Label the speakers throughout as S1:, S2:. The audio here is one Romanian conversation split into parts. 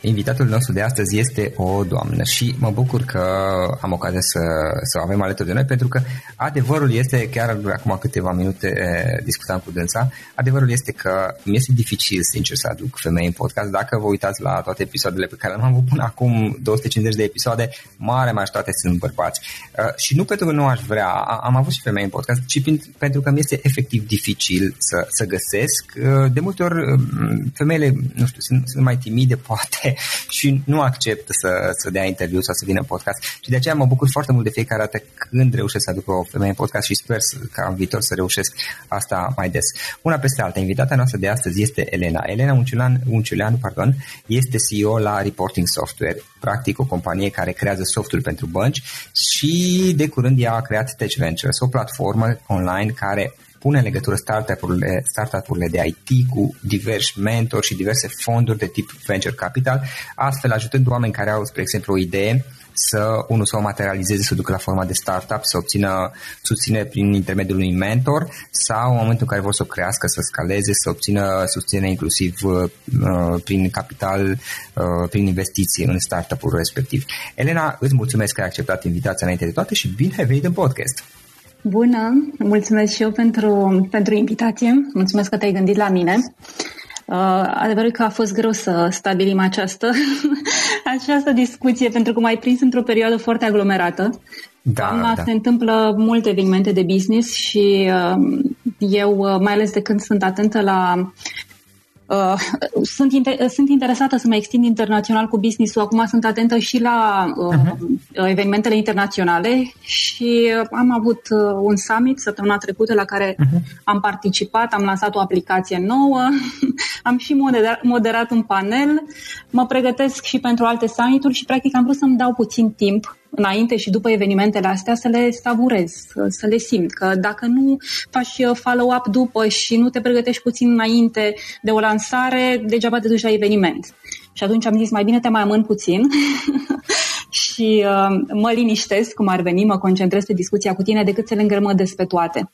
S1: Invitatul nostru de astăzi este o doamnă și mă bucur că am ocazia să, să o avem alături de noi pentru că adevărul este, chiar acum câteva minute discutam cu dânsa, adevărul este că mi este dificil, sincer, să aduc femei în podcast. Dacă vă uitați la toate episoadele pe care le-am avut până acum, 250 de episoade, mare majoritate sunt bărbați. Și nu pentru că nu aș vrea, am avut și femei în podcast, ci pentru că mi este efectiv dificil să, să găsesc. De multe ori femeile, nu știu, sunt, sunt mai timide, poate și nu acceptă să, să dea interviu sau să vină în podcast și de aceea mă bucur foarte mult de fiecare dată când reușesc să aduc o femeie în podcast și sper ca în viitor să reușesc asta mai des. Una peste alta, invitata noastră de astăzi este Elena. Elena Unciulean, Unciulean pardon, este CEO la Reporting Software, practic o companie care creează software pentru bănci și de curând ea a creat Tech Ventures, o platformă online care pune în legătură startup-urile, startup-urile de IT cu diversi mentori și diverse fonduri de tip venture capital, astfel ajutând oameni care au, spre exemplu, o idee să, unul, să o materializeze, să o ducă la forma de startup, să obțină susținere prin intermediul unui mentor sau în momentul în care vor să o crească, să scaleze, să obțină susținere inclusiv uh, prin capital, uh, prin investiții în startup-ul respectiv. Elena, îți mulțumesc că ai acceptat invitația înainte de toate și bine ai venit în podcast!
S2: Bună! Mulțumesc și eu pentru, pentru invitație. Mulțumesc că te-ai gândit la mine. Uh, adevărul că a fost greu să stabilim această, această discuție, pentru că m-ai prins într-o perioadă foarte aglomerată. Da, da. se întâmplă multe evenimente de business și uh, eu, uh, mai ales de când sunt atentă la Uh, sunt, inter- sunt interesată să mă extind internațional cu business-ul. Acum sunt atentă și la uh, uh-huh. evenimentele internaționale și am avut uh, un summit săptămâna trecută la care uh-huh. am participat, am lansat o aplicație nouă, am și moderat, moderat un panel, mă pregătesc și pentru alte summituri și practic am vrut să-mi dau puțin timp înainte și după evenimentele astea să le savurez, să le simt. Că dacă nu faci follow-up după și nu te pregătești puțin înainte de o lansare, degeaba te duci la eveniment. Și atunci am zis, mai bine te mai amân puțin și uh, mă liniștesc, cum ar veni, mă concentrez pe discuția cu tine decât să le îngrămădesc pe toate.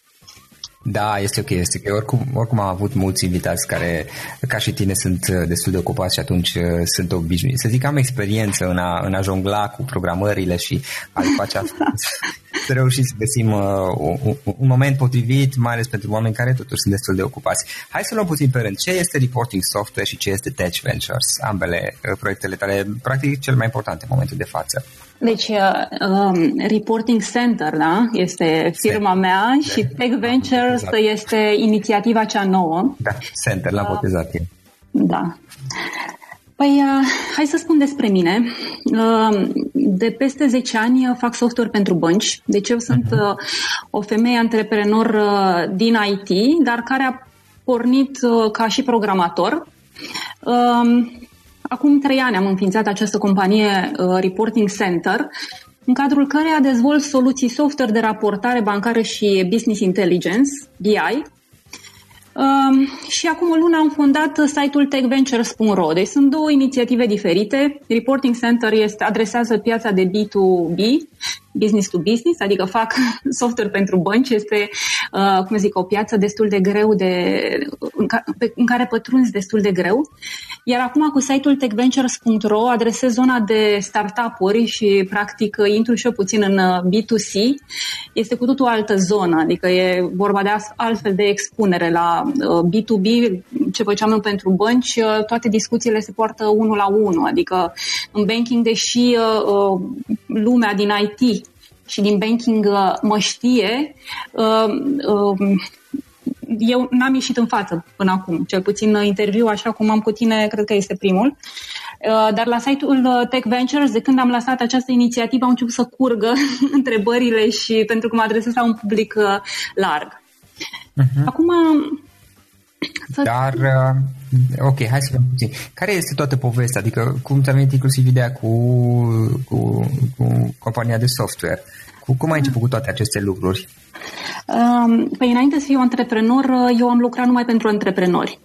S1: Da, este ok, este ok. Oricum, oricum am avut mulți invitați care, ca și tine, sunt uh, destul de ocupați și atunci uh, sunt obișnuiți. Să zic, am experiență în a, în a jongla cu programările și a face să reușim să găsim uh, un, un moment potrivit, mai ales pentru oameni care totuși sunt destul de ocupați. Hai să luăm puțin pe rând. Ce este reporting software și ce este Tech Ventures? Ambele uh, proiectele tale, practic, cel mai important în momentul de față.
S2: Deci, uh, um, Reporting Center, da, este firma mea da. și Tech Ventures exact. este inițiativa cea nouă.
S1: Da, Center, l-am uh, botezat eu.
S2: Da. Păi, uh, hai să spun despre mine. Uh, de peste 10 ani uh, fac software pentru bănci. Deci eu sunt uh, o femeie antreprenor uh, din IT, dar care a pornit uh, ca și programator. Uh, Acum trei ani am înființat această companie uh, Reporting Center, în cadrul căreia dezvolt soluții software de raportare bancară și business intelligence, BI, Um, și acum o lună am fondat site-ul techventures.ro. Deci sunt două inițiative diferite. Reporting Center este, adresează piața de B2B, business to business, adică fac software pentru bănci. Este, uh, cum zic, o piață destul de greu de, în, ca, pe, în care pătrunzi destul de greu. Iar acum cu site-ul techventures.ro adresez zona de startup-uri și practic intru și eu puțin în uh, B2C. Este cu totul o altă zonă, adică e vorba de altfel de expunere la B2B, uh, ce făceam pentru bănci, uh, toate discuțiile se poartă unul la unul, adică în banking, deși lumea din IT și din banking mă știe, eu n-am ieșit în față până acum, cel puțin interviu așa cum am cu tine, cred că este primul. Uh, dar la site-ul uh, Tech Ventures, de când am lăsat această inițiativă, au început să curgă întrebările și pentru că mă adresez la un public uh, larg. Uh-huh. Acum...
S1: Să... Dar, ok, hai să vedem puțin. Care este toată povestea? Adică, cum ți-a venit inclusiv ideea cu, cu, cu compania de software? Cu, cum ai început cu toate aceste lucruri?
S2: Păi înainte să fiu antreprenor, eu am lucrat numai pentru antreprenori.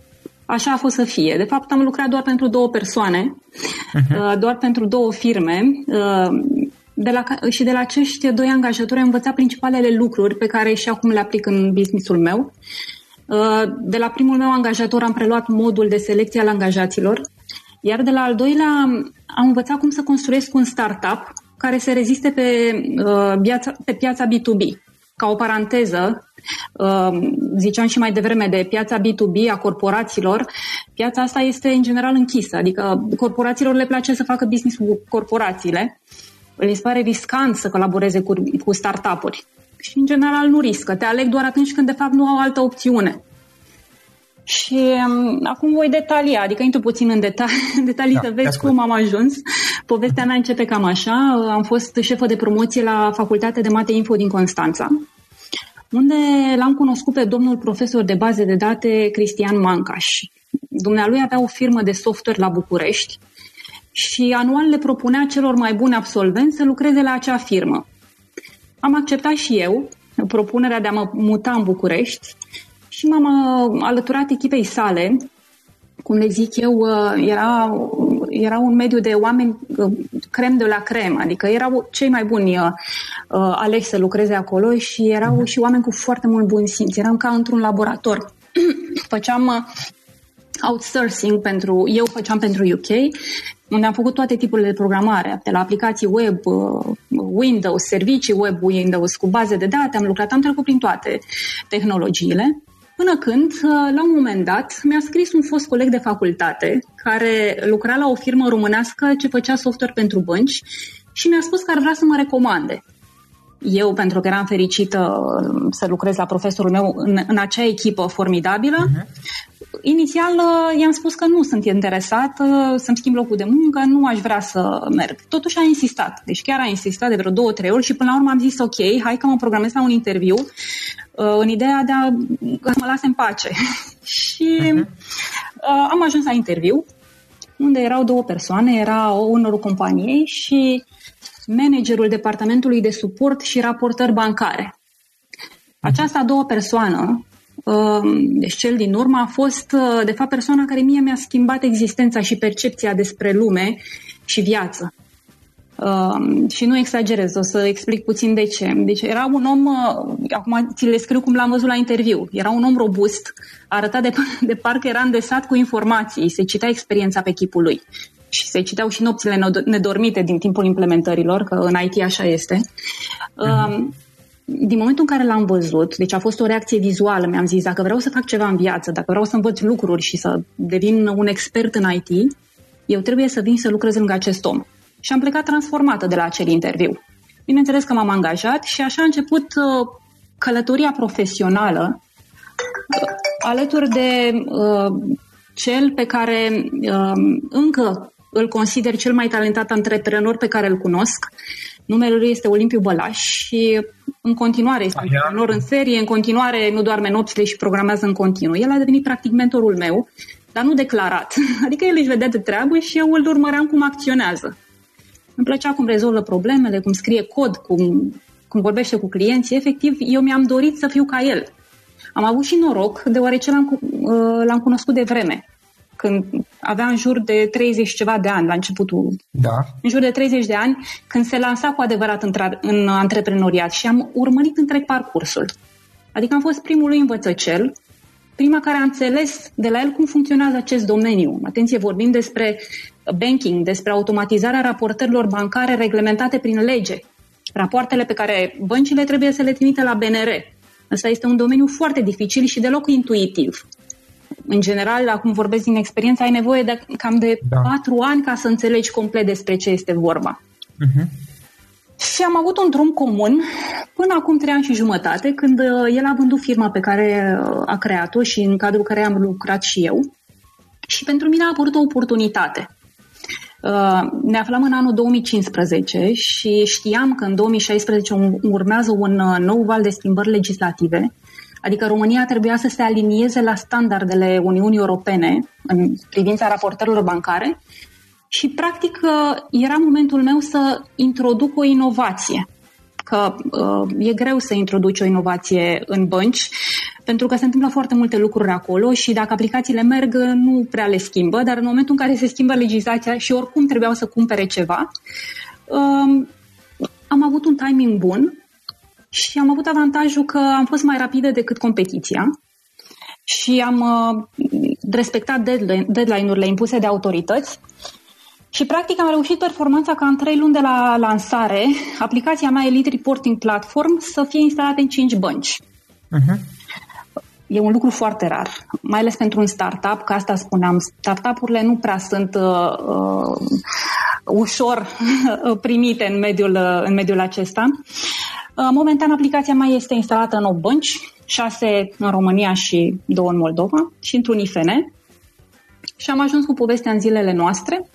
S2: Așa a fost să fie. De fapt, am lucrat doar pentru două persoane, uh-huh. doar pentru două firme. Uh, de la, și de la acești doi angajatori am învățat principalele lucruri pe care și acum le aplic în businessul meu. Uh, de la primul meu angajator am preluat modul de selecție al angajaților, iar de la al doilea am învățat cum să construiesc un startup care să reziste pe, piața, pe piața B2B. Ca o paranteză, um, ziceam și mai devreme de piața B2B a corporațiilor, piața asta este în general închisă, adică corporațiilor le place să facă business cu corporațiile, le pare riscant să colaboreze cu, cu startup-uri și în general nu riscă, te aleg doar atunci când de fapt nu au altă opțiune. Și um, acum voi detalia, adică intru puțin în detalii, în detalii da, să vezi cum am ajuns. Povestea mea începe cam așa. Am fost șefă de promoție la Facultatea de Mate Info din Constanța, unde l-am cunoscut pe domnul profesor de baze de date Cristian Mancaș. Dumnealui avea o firmă de software la București și anual le propunea celor mai buni absolvenți să lucreze la acea firmă. Am acceptat și eu, propunerea de a mă muta în București și m-am uh, alăturat echipei sale. Cum le zic eu, uh, era, era un mediu de oameni uh, crem de la crem, adică erau cei mai buni uh, aleși să lucreze acolo și erau uh-huh. și oameni cu foarte mult bun simț. Eram ca într-un laborator. Făceam outsourcing pentru, eu făceam pentru UK, unde am făcut toate tipurile de programare, de la aplicații web, Windows, servicii web Windows cu baze de date, am lucrat, am trecut prin toate tehnologiile. Până când, uh, la un moment dat, mi-a scris un fost coleg de facultate care lucra la o firmă românească ce făcea software pentru bănci și mi-a spus că ar vrea să mă recomande. Eu, pentru că eram fericită uh, să lucrez la profesorul meu în, în acea echipă formidabilă, uh-huh. Inițial uh, i-am spus că nu sunt interesată să-mi schimb locul de muncă, nu aș vrea să merg. Totuși a insistat, deci chiar a insistat de vreo două, trei ori și până la urmă am zis ok, hai că mă programez la un interviu Uh, în ideea de a să mă lase în pace. și uh-huh. am ajuns la interviu, unde erau două persoane, era ownerul companiei și managerul departamentului de suport și raportări bancare. Această a doua persoană, uh, deci cel din urmă, a fost, de fapt, persoana care mie mi-a schimbat existența și percepția despre lume și viață. Uh, și nu exagerez, o să explic puțin de ce. Deci era un om, uh, acum ți le scriu cum l-am văzut la interviu, era un om robust, arăta de, de parcă era îndesat cu informații, se citea experiența pe chipul lui și se citeau și nopțile nedormite din timpul implementărilor, că în IT așa este. Uh, din momentul în care l-am văzut, deci a fost o reacție vizuală, mi-am zis, dacă vreau să fac ceva în viață, dacă vreau să învăț lucruri și să devin un expert în IT, eu trebuie să vin să lucrez lângă acest om și am plecat transformată de la acel interviu. Bineînțeles că m-am angajat și așa a început uh, călătoria profesională uh, alături de uh, cel pe care uh, încă îl consider cel mai talentat antreprenor pe care îl cunosc. Numele lui este Olimpiu Bălaș și în continuare este antreprenor în serie, în continuare nu doarme nopțile și programează în continuu. El a devenit practic mentorul meu, dar nu declarat. Adică el își vedea de treabă și eu îl urmăream cum acționează. Îmi plăcea cum rezolvă problemele, cum scrie cod, cum, cum vorbește cu clienții. Efectiv, eu mi-am dorit să fiu ca el. Am avut și noroc, deoarece l-am, uh, l-am cunoscut de vreme când avea în jur de 30 ceva de ani la începutul.
S1: Da.
S2: În jur de 30 de ani, când se lansa cu adevărat în, tra- în antreprenoriat și am urmărit întreg parcursul. Adică am fost primul lui învățăcel, prima care a înțeles de la el cum funcționează acest domeniu. Atenție, vorbim despre banking, despre automatizarea raportărilor bancare reglementate prin lege. Rapoartele pe care băncile trebuie să le trimite la BNR. Ăsta este un domeniu foarte dificil și deloc intuitiv. În general, acum vorbesc din experiență, ai nevoie de cam de da. patru ani ca să înțelegi complet despre ce este vorba. Uh-huh. Și am avut un drum comun până acum trei ani și jumătate, când uh, el a vândut firma pe care uh, a creat-o și în cadrul care am lucrat și eu. Și pentru mine a apărut o oportunitate. Uh, ne aflam în anul 2015 și știam că în 2016 urmează un nou val de schimbări legislative, adică România trebuia să se alinieze la standardele Uniunii Europene în privința raportărilor bancare și, practic, era momentul meu să introduc o inovație. Că uh, e greu să introduci o inovație în bănci, pentru că se întâmplă foarte multe lucruri acolo și dacă aplicațiile merg, nu prea le schimbă, dar în momentul în care se schimbă legislația și oricum trebuiau să cumpere ceva, uh, am avut un timing bun și am avut avantajul că am fost mai rapidă decât competiția și am uh, respectat deadline-urile impuse de autorități și practic am reușit performanța ca în trei luni de la lansare, aplicația mea Elite Reporting Platform să fie instalată în 5 bănci. Uh-huh. E un lucru foarte rar, mai ales pentru un startup, că asta spuneam, startup-urile nu prea sunt uh, uh, ușor primite în mediul, uh, în mediul acesta. Uh, momentan aplicația mea este instalată în 8 bănci, 6 în România și 2 în Moldova și într-un IFN. Și am ajuns cu povestea în zilele noastre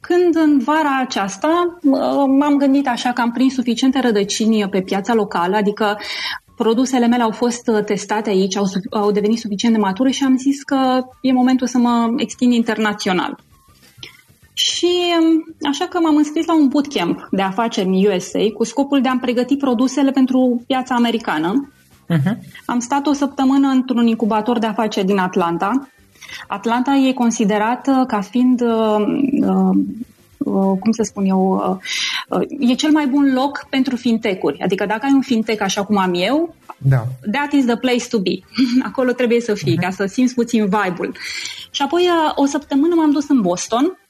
S2: când în vara aceasta m-am gândit așa că am prins suficiente rădăcini pe piața locală, adică produsele mele au fost uh, testate aici, au, au devenit suficient de mature și am zis că e momentul să mă extind internațional. Și așa că m-am înscris la un bootcamp de afaceri în USA cu scopul de a-mi pregăti produsele pentru piața americană. Uh-huh. Am stat o săptămână într-un incubator de afaceri din Atlanta. Atlanta e considerată ca fiind uh, uh, Uh, cum să spun eu, uh, uh, e cel mai bun loc pentru fintech-uri. Adică dacă ai un fintech așa cum am eu, da. that is the place to be. Acolo trebuie să fii, uh-huh. ca să simți puțin vibe-ul. Și apoi o săptămână m-am dus în Boston Uh,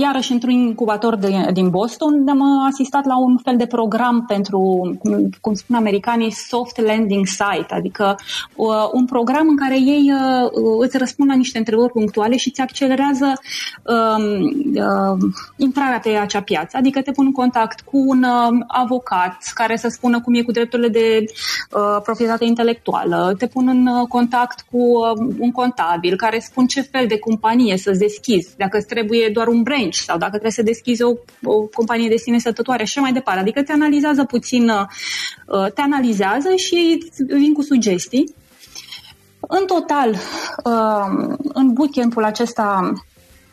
S2: iarăși într-un incubator de, din Boston, unde am asistat la un fel de program pentru, cum spun americanii, soft landing site, adică uh, un program în care ei uh, îți răspund la niște întrebări punctuale și îți accelerează uh, uh, intrarea pe acea piață, adică te pun în contact cu un uh, avocat care să spună cum e cu drepturile de uh, proprietate intelectuală, te pun în uh, contact cu uh, un contabil care spun ce fel de companie să-ți deschizi, dacă îți trebuie doar un un branch sau dacă trebuie să deschizi o, o companie de sine stătătoare și mai departe. Adică te analizează puțin, uh, te analizează și vin cu sugestii. În total, uh, în bootcamp-ul acesta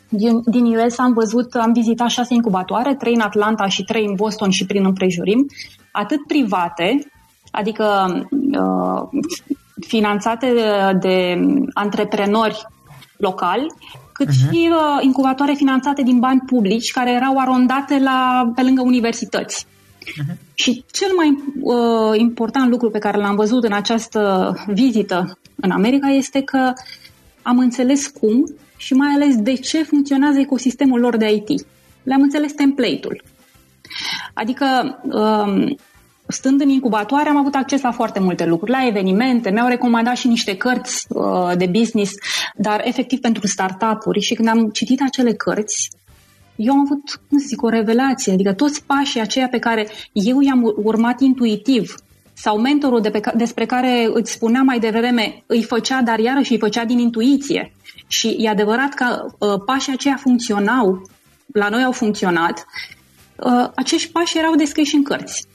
S2: din, din US am văzut, am vizitat șase incubatoare, trei în Atlanta și trei în Boston și prin împrejurim, atât private, adică uh, finanțate de, de antreprenori locali, cât uh-huh. și uh, incubatoare finanțate din bani publici care erau arondate la, pe lângă universități. Uh-huh. Și cel mai uh, important lucru pe care l-am văzut în această vizită în America este că am înțeles cum și mai ales de ce funcționează ecosistemul lor de IT. Le-am înțeles template-ul. Adică um, stând în incubatoare, am avut acces la foarte multe lucruri, la evenimente, mi-au recomandat și niște cărți uh, de business, dar efectiv pentru startup-uri și când am citit acele cărți, eu am avut, cum să zic, o revelație, adică toți pașii aceia pe care eu i-am urmat intuitiv sau mentorul de pe, despre care îți spunea mai devreme, îi făcea, dar iarăși îi făcea din intuiție. Și e adevărat că uh, pașii aceia funcționau, la noi au funcționat, uh, acești pași erau descriși în cărți.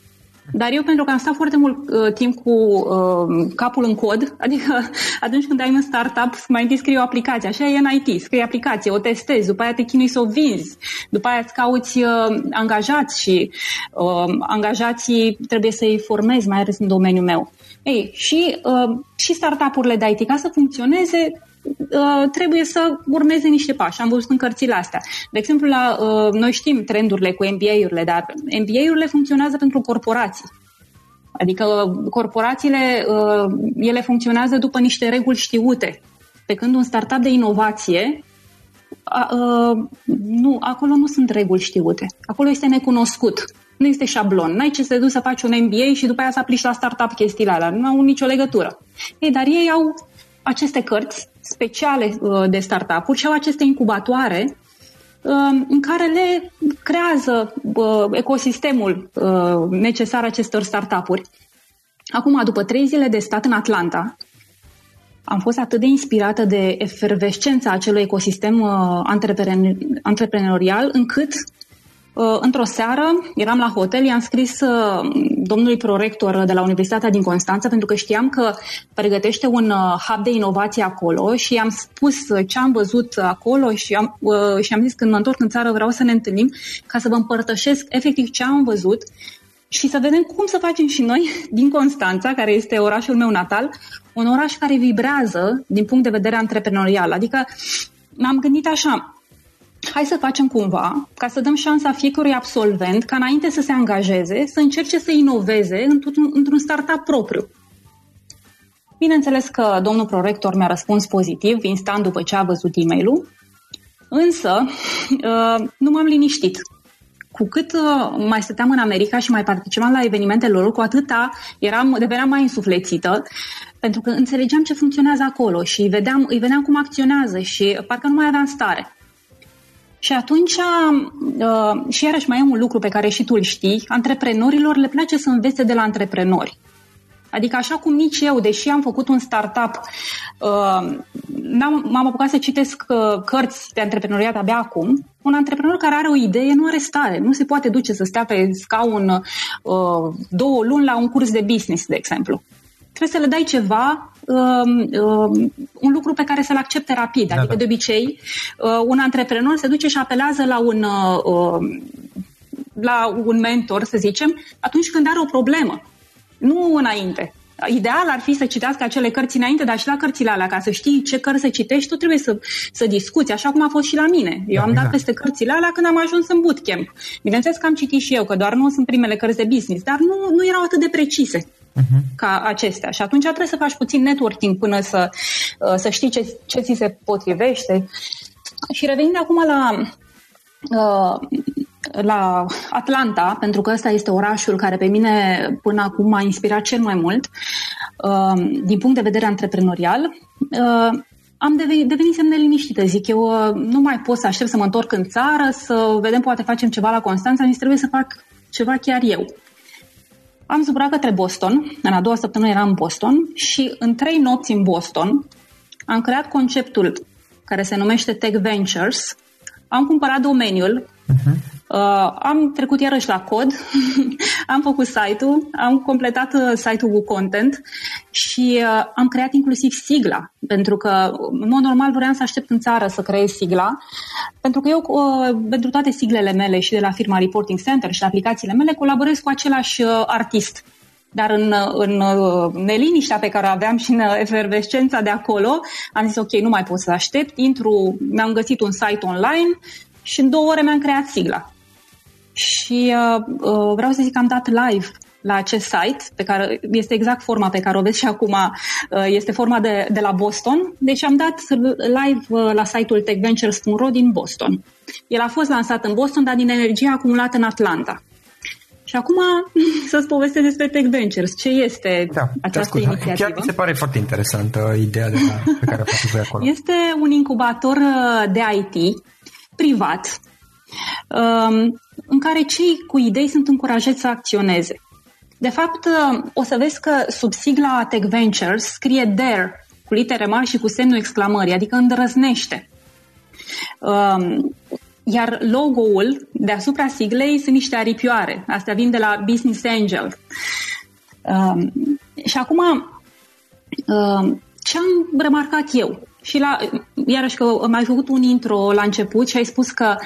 S2: Dar eu, pentru că am stat foarte mult uh, timp cu uh, capul în cod, adică atunci când ai un startup, mai întâi scrii o aplicație, așa e în IT, scrii aplicație, o testezi, după aia te chinui să o vinzi, după aia îți cauți uh, angajați și uh, angajații trebuie să-i formezi, mai ales în domeniul meu. Ei, și, uh, și startup-urile de IT, ca să funcționeze, Uh, trebuie să urmeze niște pași. Am văzut în cărțile astea. De exemplu, la, uh, noi știm trendurile cu MBA-urile, dar MBA-urile funcționează pentru corporații. Adică corporațiile, uh, ele funcționează după niște reguli știute. Pe când un startup de inovație, nu, acolo nu sunt reguli știute. Acolo este necunoscut. Nu este șablon. N-ai ce să te duci să faci un MBA și după aia să aplici la startup chestiile alea. Nu au nicio legătură. Ei, dar ei au aceste cărți speciale uh, de startup-uri și au aceste incubatoare uh, în care le creează uh, ecosistemul necesar acestor startup-uri. Acum, după trei zile de stat în Atlanta, am fost atât de inspirată de efervescența acelui ecosistem antreprenorial, încât Uh, într-o seară eram la hotel, i-am scris uh, domnului prorector de la Universitatea din Constanța pentru că știam că pregătește un uh, hub de inovație acolo și i-am spus ce am văzut acolo și am, și am zis când mă întorc în țară vreau să ne întâlnim ca să vă împărtășesc efectiv ce am văzut și să vedem cum să facem și noi din Constanța, care este orașul meu natal, un oraș care vibrează din punct de vedere antreprenorial. Adică m-am gândit așa, hai să facem cumva ca să dăm șansa fiecărui absolvent ca înainte să se angajeze, să încerce să inoveze într-un, într-un startup propriu. Bineînțeles că domnul prorector mi-a răspuns pozitiv, instant după ce a văzut e mail însă uh, nu m-am liniștit. Cu cât uh, mai stăteam în America și mai participam la evenimentele lor, cu atâta eram, deveneam mai însuflețită, pentru că înțelegeam ce funcționează acolo și îi vedeam, îi vedeam cum acționează și parcă nu mai aveam stare. Și atunci, uh, și iarăși mai am un lucru pe care și tu îl știi, antreprenorilor le place să învețe de la antreprenori. Adică așa cum nici eu, deși am făcut un startup, uh, m-am apucat să citesc uh, cărți de antreprenoriat abia acum, un antreprenor care are o idee nu are stare, nu se poate duce să stea pe scaun două luni la un curs de business, de exemplu. Trebuie să le dai ceva uh, uh, un lucru pe care să-l accepte rapid. Da, adică, da. de obicei, uh, un antreprenor se duce și apelează la un, uh, la un mentor, să zicem, atunci când are o problemă. Nu înainte. Ideal ar fi să citească acele cărți înainte, dar și la cărțile alea, ca să știi ce cărți să citești, tu trebuie să, să discuți, așa cum a fost și la mine. Eu da, am dat exact. peste cărțile alea când am ajuns în bootcamp. Bineînțeles că am citit și eu, că doar nu sunt primele cărți de business, dar nu, nu erau atât de precise uh-huh. ca acestea. Și atunci trebuie să faci puțin networking până să, uh, să știi ce, ce ți se potrivește. Și revenind acum la uh, la Atlanta, pentru că ăsta este orașul care pe mine până acum m-a inspirat cel mai mult uh, din punct de vedere antreprenorial, uh, am devenit, devenisem neliniștită, zic eu, uh, nu mai pot să aștept să mă întorc în țară, să vedem poate facem ceva la Constanța, mi trebuie să fac ceva chiar eu. Am zburat către Boston, în a doua săptămână eram în Boston și în trei nopți în Boston am creat conceptul care se numește Tech Ventures, am cumpărat domeniul, uh-huh. Uh, am trecut iarăși la cod, am făcut site-ul, am completat uh, site-ul cu content și uh, am creat inclusiv sigla, pentru că, în mod normal, vreau să aștept în țară să creez sigla, pentru că eu, uh, pentru toate siglele mele și de la firma Reporting Center și de aplicațiile mele, colaborez cu același uh, artist. Dar în, în uh, neliniștea pe care o aveam și în efervescența de acolo, am zis, ok, nu mai pot să aștept, intru, mi-am găsit un site online și în două ore mi-am creat sigla și uh, uh, vreau să zic că am dat live la acest site, pe care este exact forma pe care o vezi și acum, uh, este forma de, de la Boston. Deci am dat live uh, la site-ul techventures.ro din Boston. El a fost lansat în Boston, dar din energie acumulată în Atlanta. Și acum să-ți povestesc despre Tech Ventures. Ce este da, această inițiativă?
S1: Chiar mi se pare foarte interesantă ideea de la, pe care a făcut voi acolo.
S2: Este un incubator uh, de IT privat um, în care cei cu idei sunt încurajați să acționeze. De fapt, o să vezi că sub sigla Tech Ventures scrie Dare cu litere mari și cu semnul exclamării, adică îndrăznește. Um, iar logo-ul deasupra siglei sunt niște aripioare. Astea vin de la Business Angel. Um, și acum, um, ce am remarcat eu? Și la, iarăși că am mai făcut un intro la început și ai spus că Uh,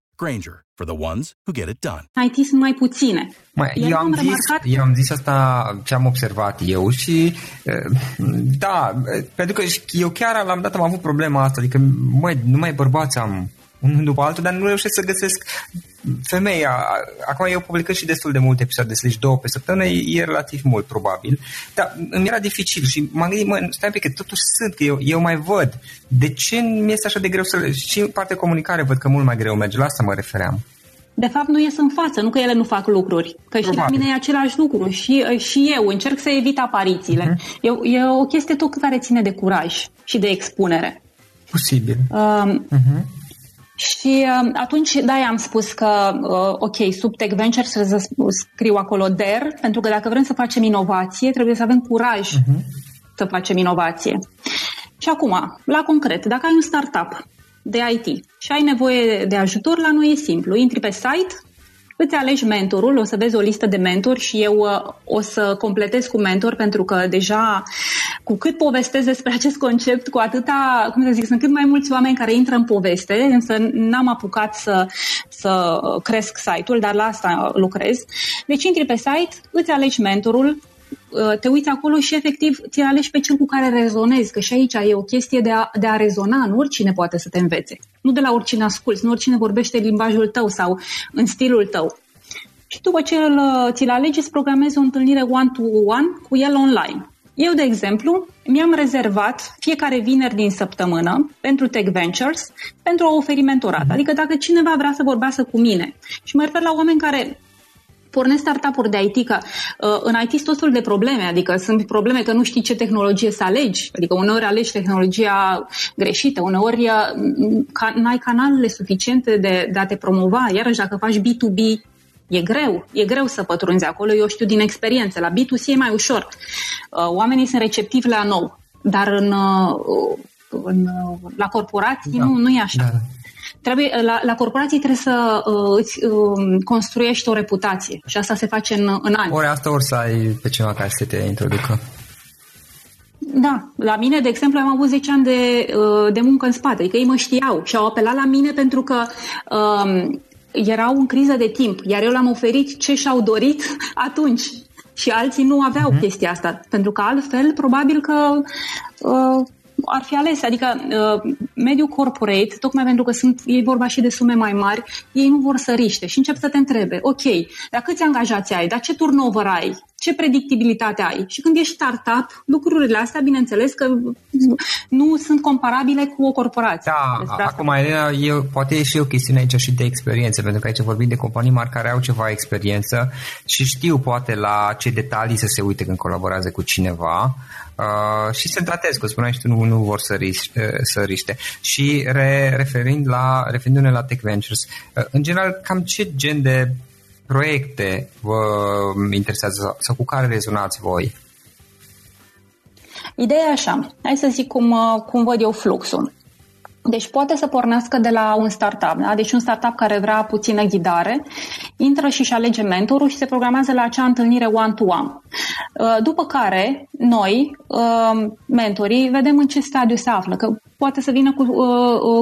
S3: Granger, for the ones who get it done.
S2: IT sunt mai puține.
S1: Mai, eu, am zis, remarcat... eu am zis asta ce am observat eu și da, pentru că eu chiar la un dat am avut problema asta, adică măi, numai bărbați am unul după altul, dar nu reușesc să găsesc femeia. Acum eu publicăm și destul de multe episoade, deci două pe săptămână, e relativ mult probabil, dar îmi era dificil și m-am gândit, mă, stai un pic, că totuși sunt, că eu, eu mai văd. De ce mi este așa de greu să... Și în partea comunicare văd că mult mai greu merge, la asta mă refeream
S2: de fapt nu ies în față, nu că ele nu fac lucruri. Că Probabil. și la mine e același lucru și, și eu încerc să evit aparițiile. Uh-huh. E, e o chestie tot care ține de curaj și de expunere.
S1: Posibil. Uh, uh-huh.
S2: Și uh, atunci, da, am spus că, uh, ok, sub Tech Ventures să scriu acolo DER, pentru că dacă vrem să facem inovație, trebuie să avem curaj uh-huh. să facem inovație. Și acum, la concret, dacă ai un startup de IT și ai nevoie de ajutor, la noi e simplu. Intri pe site, îți alegi mentorul, o să vezi o listă de mentori și eu uh, o să completez cu mentor pentru că deja cu cât povestesc despre acest concept, cu atâta, cum să zic, sunt cât mai mulți oameni care intră în poveste, însă n-am apucat să, să cresc site-ul, dar la asta lucrez. Deci intri pe site, îți alegi mentorul, Uh, te uiți acolo și efectiv ți alegi pe cel cu care rezonezi, că și aici e o chestie de a, de a rezona, nu oricine poate să te învețe. Nu de la oricine asculți, nu oricine vorbește limbajul tău sau în stilul tău. Și după ce îl, uh, ți-l alegi, îți programezi o întâlnire one-to-one cu el online. Eu, de exemplu, mi-am rezervat fiecare vineri din săptămână pentru Tech Ventures pentru a oferi mentorat. Adică dacă cineva vrea să vorbească cu mine și mă refer la oameni care pornesc startup-uri de IT, că uh, în IT sunt tot felul de probleme, adică sunt probleme că nu știi ce tehnologie să alegi, adică uneori alegi tehnologia greșită, uneori uh, ca, n-ai canalele suficiente de, de a te promova, iarăși dacă faci B2B, E greu, e greu să pătrunzi acolo, eu știu din experiență. La B2C e mai ușor. Uh, oamenii sunt receptivi la nou, dar în, uh, în, la corporații da. nu, nu e așa. Da. Trebuie, la, la corporații trebuie să uh, îți uh, construiești o reputație și asta se face în, în ani.
S1: Ori asta ori să ai pe cineva care să te introducă.
S2: Da, la mine, de exemplu, am avut 10 ani de, uh, de muncă în spate, adică ei mă știau și au apelat la mine pentru că uh, erau în criză de timp, iar eu le-am oferit ce și-au dorit atunci. Și alții nu aveau uh-huh. chestia asta, pentru că altfel, probabil că uh, ar fi ales. Adică uh, mediul corporate, tocmai pentru că sunt, ei vorba și de sume mai mari, ei nu vor să riște și încep să te întrebe, ok, dar câți angajați ai, dar ce turnover ai, ce predictibilitate ai? Și când ești startup, lucrurile astea, bineînțeles că nu sunt comparabile cu o corporație.
S1: Da, acum, Elena, eu, poate e și o chestiune aici și de experiență, pentru că aici vorbim de companii mari care au ceva experiență și știu poate la ce detalii să se uite când colaborează cu cineva uh, și se tratez, cum spuneai și tu, nu, nu vor să, riș, uh, să riște. Și re, referind la, referindu-ne la Tech Ventures, uh, în general, cam ce gen de proiecte vă interesează sau cu care rezonați voi?
S2: Ideea e așa, hai să zic cum, uh, cum văd eu fluxul. Deci poate să pornească de la un startup, da? deci un startup care vrea puțină ghidare, intră și își alege mentorul și se programează la acea întâlnire one-to-one. Uh, după care, noi, uh, mentorii, vedem în ce stadiu se află, că poate să vină cu,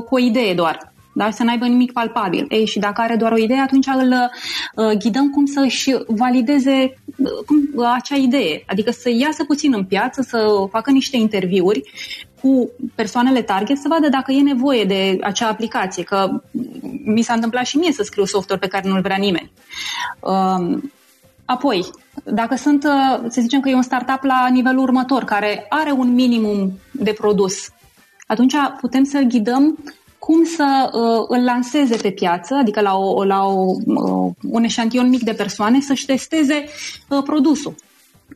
S2: cu o idee doar da? să n-aibă nimic palpabil. Ei, și dacă are doar o idee, atunci îl uh, ghidăm cum să-și valideze uh, cum, uh, acea idee. Adică să iasă puțin în piață, să facă niște interviuri cu persoanele target să vadă dacă e nevoie de acea aplicație, că mi s-a întâmplat și mie să scriu software pe care nu-l vrea nimeni. Uh, apoi, dacă sunt, uh, să zicem că e un startup la nivelul următor, care are un minimum de produs, atunci putem să ghidăm cum să uh, îl lanseze pe piață, adică la, o, la o, uh, un eșantion mic de persoane, să-și testeze uh, produsul.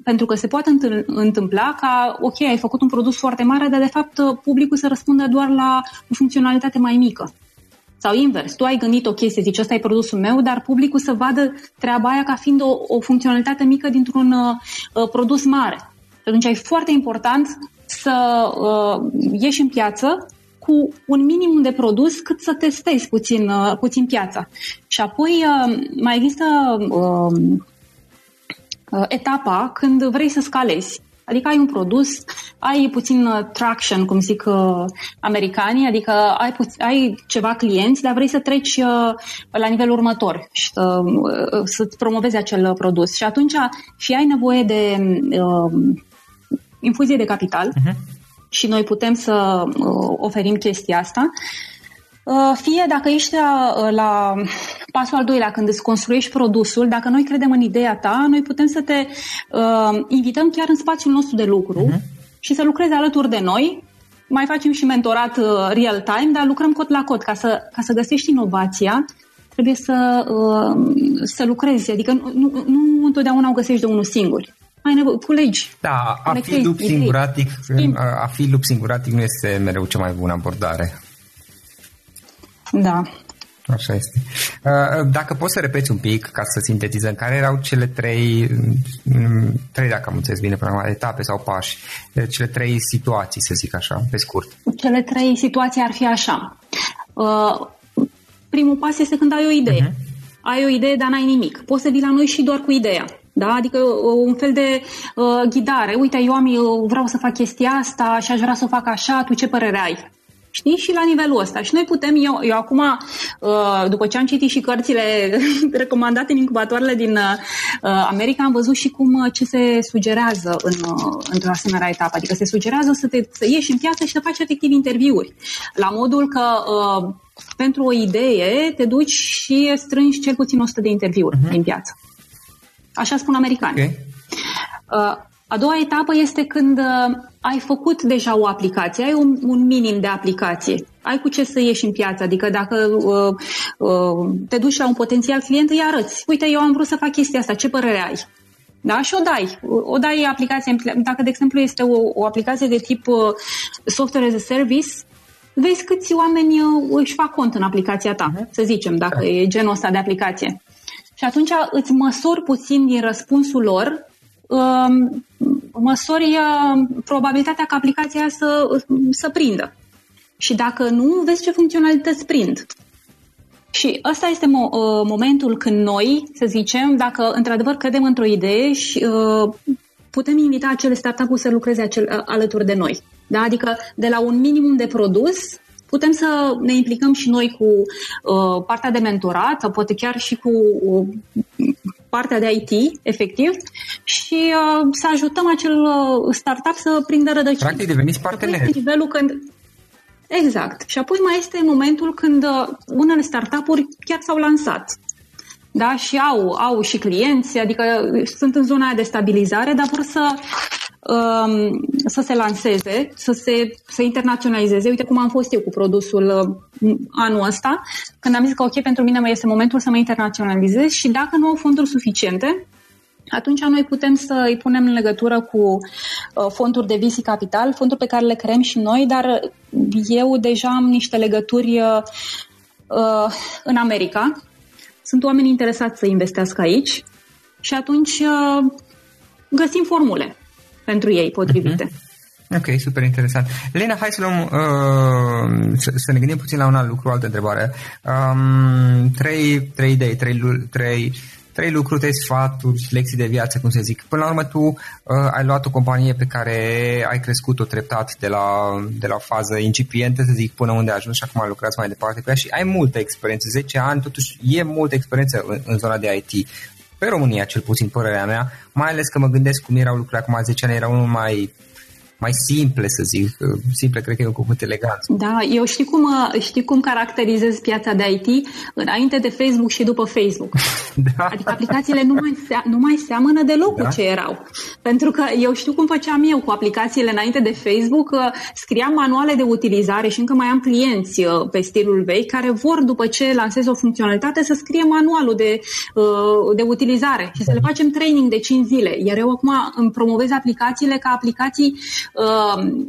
S2: Pentru că se poate întâmpla ca, ok, ai făcut un produs foarte mare, dar de fapt uh, publicul să răspundă doar la o funcționalitate mai mică. Sau invers, tu ai gândit o chestie, zici, ăsta e produsul meu, dar publicul să vadă treaba aia ca fiind o, o funcționalitate mică dintr-un uh, uh produs mare. Atunci e foarte important să uh, ieși în piață cu un minimum de produs cât să testezi puțin, uh, puțin piața. Și apoi uh, mai există uh, etapa când vrei să scalezi. Adică ai un produs, ai puțin traction, cum zic uh, americanii, adică ai, puț- ai ceva clienți, dar vrei să treci uh, la nivelul următor și să, uh, să-ți promovezi acel produs. Și atunci fie ai nevoie de uh, infuzie de capital, uh-huh și noi putem să uh, oferim chestia asta. Uh, fie dacă ești la, uh, la pasul al doilea, când îți construiești produsul, dacă noi credem în ideea ta, noi putem să te uh, invităm chiar în spațiul nostru de lucru uh-huh. și să lucrezi alături de noi. Mai facem și mentorat uh, real-time, dar lucrăm cot la cot. Ca să, ca să găsești inovația, trebuie să, uh, să lucrezi. Adică nu, nu, nu întotdeauna o găsești de unul singur ai nevoie, culegi.
S1: Da, a fi lup singuratic, a fi lup singuratic nu este mereu cea mai bună abordare.
S2: Da.
S1: Așa este. Uh, dacă poți să repeți un pic, ca să sintetizăm, care erau cele trei, mm, trei dacă am înțeles bine, până etape sau pași, cele trei situații, să zic așa, pe scurt.
S2: Cele trei situații ar fi așa. Uh, primul pas este când ai o idee. Uh-huh. Ai o idee, dar n-ai nimic. Poți să vii la noi și doar cu ideea. Da? Adică uh, un fel de uh, ghidare. Uite, eu am, eu vreau să fac chestia asta și aș vrea să o fac așa, tu ce părere ai? Știi? Și la nivelul ăsta. Și noi putem, eu, eu acum, uh, după ce am citit și cărțile recomandate în incubatoarele din uh, America, am văzut și cum ce se sugerează în, într-o asemenea etapă. Adică se sugerează să, te, să ieși în piață și să faci efectiv interviuri. La modul că pentru o idee te duci și strângi cel puțin 100 de interviuri uh-huh. din piață. Așa spun americanii. Okay. Uh, a doua etapă este când uh, ai făcut deja o aplicație, ai un, un minim de aplicație, ai cu ce să ieși în piață, adică dacă uh, uh, te duci la un potențial client, îi arăți. Uite, eu am vrut să fac chestia asta, ce părere ai? Da? Și o dai. O dai aplicație, dacă, de exemplu, este o, o aplicație de tip uh, software as a service, vezi câți oameni uh, își fac cont în aplicația ta, uh-huh. să zicem, dacă uh-huh. e genul ăsta de aplicație. Și atunci îți măsori puțin din răspunsul lor um, măsori uh, probabilitatea ca aplicația să, să prindă. Și dacă nu, vezi ce funcționalități prind. Și ăsta este mo- uh, momentul când noi, să zicem, dacă într-adevăr credem într-o idee și uh, putem invita acele startup-uri să lucreze acel, uh, alături de noi. Da? Adică de la un minimum de produs putem să ne implicăm și noi cu uh, partea de mentorat sau poate chiar și cu uh, partea de IT, efectiv, și uh, să ajutăm acel uh, startup să prindă rădăcini.
S1: Practic deveniți parteneri.
S2: nivelul când Exact. Și apoi mai este momentul când uh, unele startup-uri chiar s-au lansat. Da, și au, au și clienți, adică sunt în zona de stabilizare, dar vor să um, să se lanseze, să se să internaționalizeze. Uite cum am fost eu cu produsul uh, anul ăsta, când am zis că ok, pentru mine mai este momentul să mă internaționalizez și dacă nu au fonduri suficiente, atunci noi putem să îi punem în legătură cu uh, fonduri de VC Capital, fonduri pe care le creăm și noi, dar eu deja am niște legături uh, uh în America. Sunt oameni interesați să investească aici și atunci uh, găsim formule pentru ei potrivite. Uh-huh.
S1: Ok, super interesant. Lena, hai să luăm, uh, să, să ne gândim puțin la un alt lucru, o altă întrebare. Um, trei, trei idei, trei, trei, trei lucruri, trei sfaturi, lecții de viață, cum să zic. Până la urmă, tu uh, ai luat o companie pe care ai crescut-o treptat de la, de la o fază incipientă, să zic, până unde ai ajuns și acum lucrați mai departe pe ea și ai multă experiență, 10 ani, totuși e multă experiență în, în zona de IT pe România, cel puțin părerea mea, mai ales că mă gândesc cum erau lucrurile acum 10 ani, erau unul mai mai simple, să zic. Simple, cred că e un cuvânt elegant.
S2: Da, eu știu cum, știu cum caracterizez piața de IT înainte de Facebook și după Facebook. da. Adică aplicațiile nu mai, se, nu mai seamănă deloc da. cu ce erau. Pentru că eu știu cum făceam eu cu aplicațiile înainte de Facebook, scriam manuale de utilizare și încă mai am clienți uh, pe stilul vechi care vor, după ce lansez o funcționalitate, să scrie manualul de, uh, de utilizare și să le facem training de 5 zile. Iar eu acum îmi promovez aplicațiile ca aplicații Uh,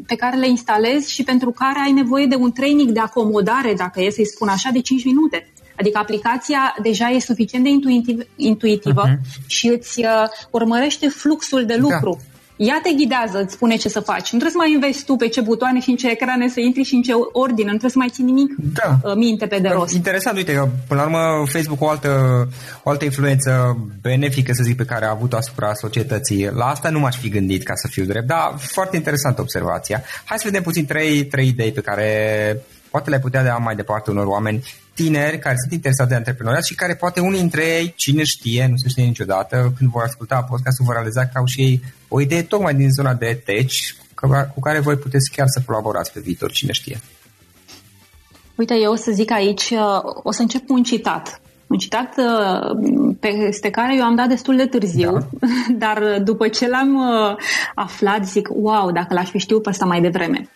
S2: pe care le instalezi și pentru care ai nevoie de un training de acomodare, dacă e să-i spun așa, de 5 minute. Adică aplicația deja e suficient de intuitiv, intuitivă uh-huh. și îți uh, urmărește fluxul de lucru. Da. Ea te ghidează, îți spune ce să faci. Nu trebuie să mai investi tu pe ce butoane și în ce ecrane să intri și în ce ordine. Nu trebuie să mai ții nimic da. Uh, minte pe de rost.
S1: Interesant, uite, că până la urmă Facebook o altă, o altă influență benefică, să zic, pe care a avut asupra societății. La asta nu m-aș fi gândit, ca să fiu drept, dar foarte interesantă observația. Hai să vedem puțin trei, trei idei pe care poate le putea da mai departe unor oameni tineri care sunt interesați de antreprenoriat și care poate unii dintre ei, cine știe, nu se știe niciodată, când vor asculta podcastul, vor realiza că au și ei o idee tocmai din zona de tech cu care voi puteți chiar să colaborați pe viitor, cine știe.
S2: Uite, eu o să zic aici, uh, o să încep cu un citat un citat uh, peste care eu am dat destul de târziu, da. dar după ce l-am uh, aflat, zic, wow, dacă l-aș fi știut pe asta mai devreme.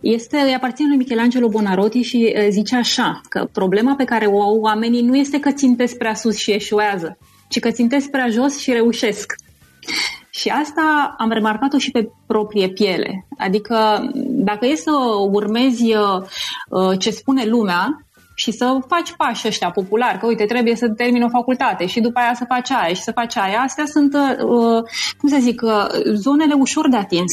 S2: Este, îi aparține lui Michelangelo Bonarotti și uh, zice așa, că problema pe care o au oamenii nu este că țintesc prea sus și eșuează, ci că țintesc prea jos și reușesc. Și asta am remarcat-o și pe proprie piele. Adică dacă e să urmezi ce spune lumea, și să faci pași ăștia populari, că uite, trebuie să termini o facultate și după aia să faci aia și să faci aia. Astea sunt, uh, cum să zic, uh, zonele ușor de atins.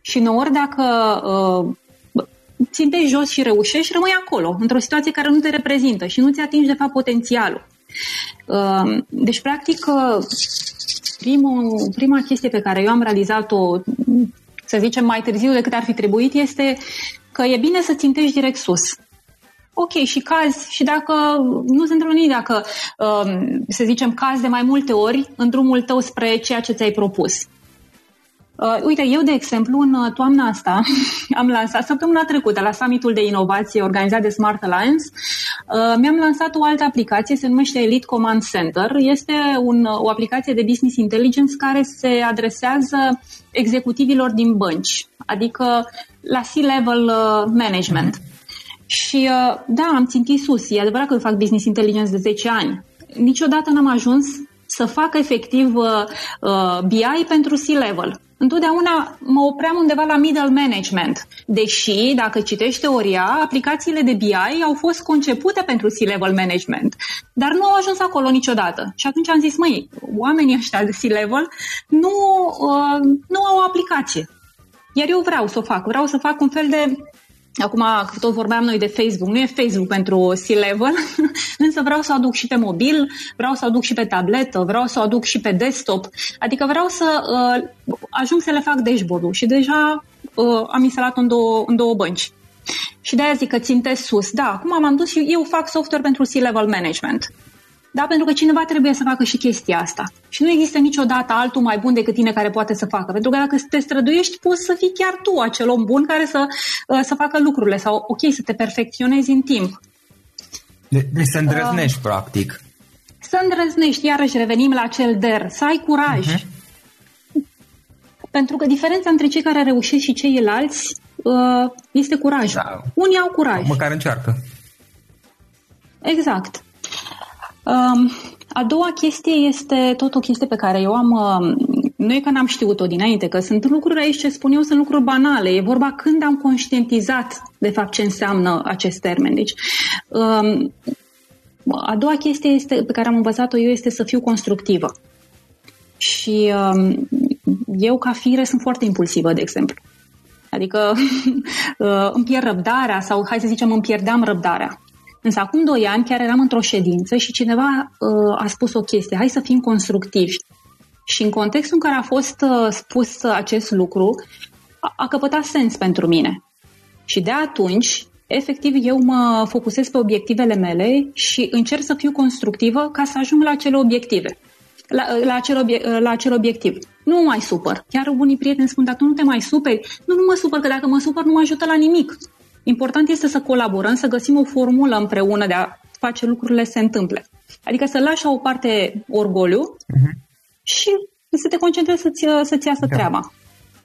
S2: Și uneori dacă uh, țintești jos și reușești, rămâi acolo, într-o situație care nu te reprezintă și nu-ți atingi, de fapt, potențialul. Uh, deci, practic, uh, primul, prima chestie pe care eu am realizat-o, să zicem, mai târziu decât ar fi trebuit, este că e bine să țintești direct sus ok, și cazi, și dacă nu se întâmplă nimic, dacă, um, să zicem, cazi de mai multe ori în drumul tău spre ceea ce ți-ai propus. Uh, uite, eu, de exemplu, în uh, toamna asta am lansat săptămâna trecută la summitul de inovație organizat de Smart Alliance, uh, mi-am lansat o altă aplicație, se numește Elite Command Center. Este un, o aplicație de business intelligence care se adresează executivilor din bănci, adică la C-level uh, management. Mm-hmm. Și da, am țintit sus. E adevărat că eu fac business intelligence de 10 ani. Niciodată n-am ajuns să fac efectiv uh, uh, BI pentru C-level. Întotdeauna mă opream undeva la middle management, deși, dacă citești teoria, aplicațiile de BI au fost concepute pentru C-level management, dar nu au ajuns acolo niciodată. Și atunci am zis, măi, oamenii ăștia de C-level nu, uh, nu au o aplicație. Iar eu vreau să o fac, vreau să fac un fel de Acum, tot vorbeam noi de Facebook, nu e Facebook pentru C-level, însă vreau să o aduc și pe mobil, vreau să o aduc și pe tabletă, vreau să o aduc și pe desktop, adică vreau să uh, ajung să le fac dashboard-ul și deja uh, am instalat în două, în două bănci. Și de-aia zic că țintesc sus. Da, acum m-am dus și eu fac software pentru C-level management. Da, pentru că cineva trebuie să facă și chestia asta. Și nu există niciodată altul mai bun decât tine care poate să facă. Pentru că dacă te străduiești, poți să fii chiar tu acel om bun care să, uh, să facă lucrurile sau, ok, să te perfecționezi în timp.
S1: De- deci să îndrăznești, uh, practic.
S2: Să îndrăznești, iarăși revenim la cel der, să ai curaj. Uh-huh. Pentru că diferența între cei care reușesc și ceilalți uh, este curaj. Da. Unii au curaj.
S1: Măcar încearcă.
S2: Exact. Um, a doua chestie este tot o chestie pe care eu am, uh, nu e că n-am știut-o dinainte, că sunt lucruri aici ce spun eu, sunt lucruri banale. E vorba când am conștientizat de fapt ce înseamnă acest termen. Deci, um, a doua chestie este, pe care am învățat-o eu este să fiu constructivă. Și um, eu, ca fire, sunt foarte impulsivă, de exemplu. Adică uh, îmi pierd răbdarea sau, hai să zicem, îmi pierdeam răbdarea. Însă acum doi ani chiar eram într-o ședință și cineva uh, a spus o chestie, hai să fim constructivi. Și în contextul în care a fost uh, spus acest lucru, a, a căpătat sens pentru mine. Și de atunci, efectiv, eu mă focusez pe obiectivele mele și încerc să fiu constructivă ca să ajung la acele obiective. La, la, acel, obie, la acel obiectiv. Nu mă mai supăr. Chiar unii prieteni spun, dar tu nu te mai superi? Nu, nu mă supăr, că dacă mă supăr nu mă ajută la nimic. Important este să colaborăm, să găsim o formulă împreună de a face lucrurile să se întâmple. Adică să lași o parte orgoliu uh-huh. și să te concentrezi să-ți, să-ți iasă da. treaba.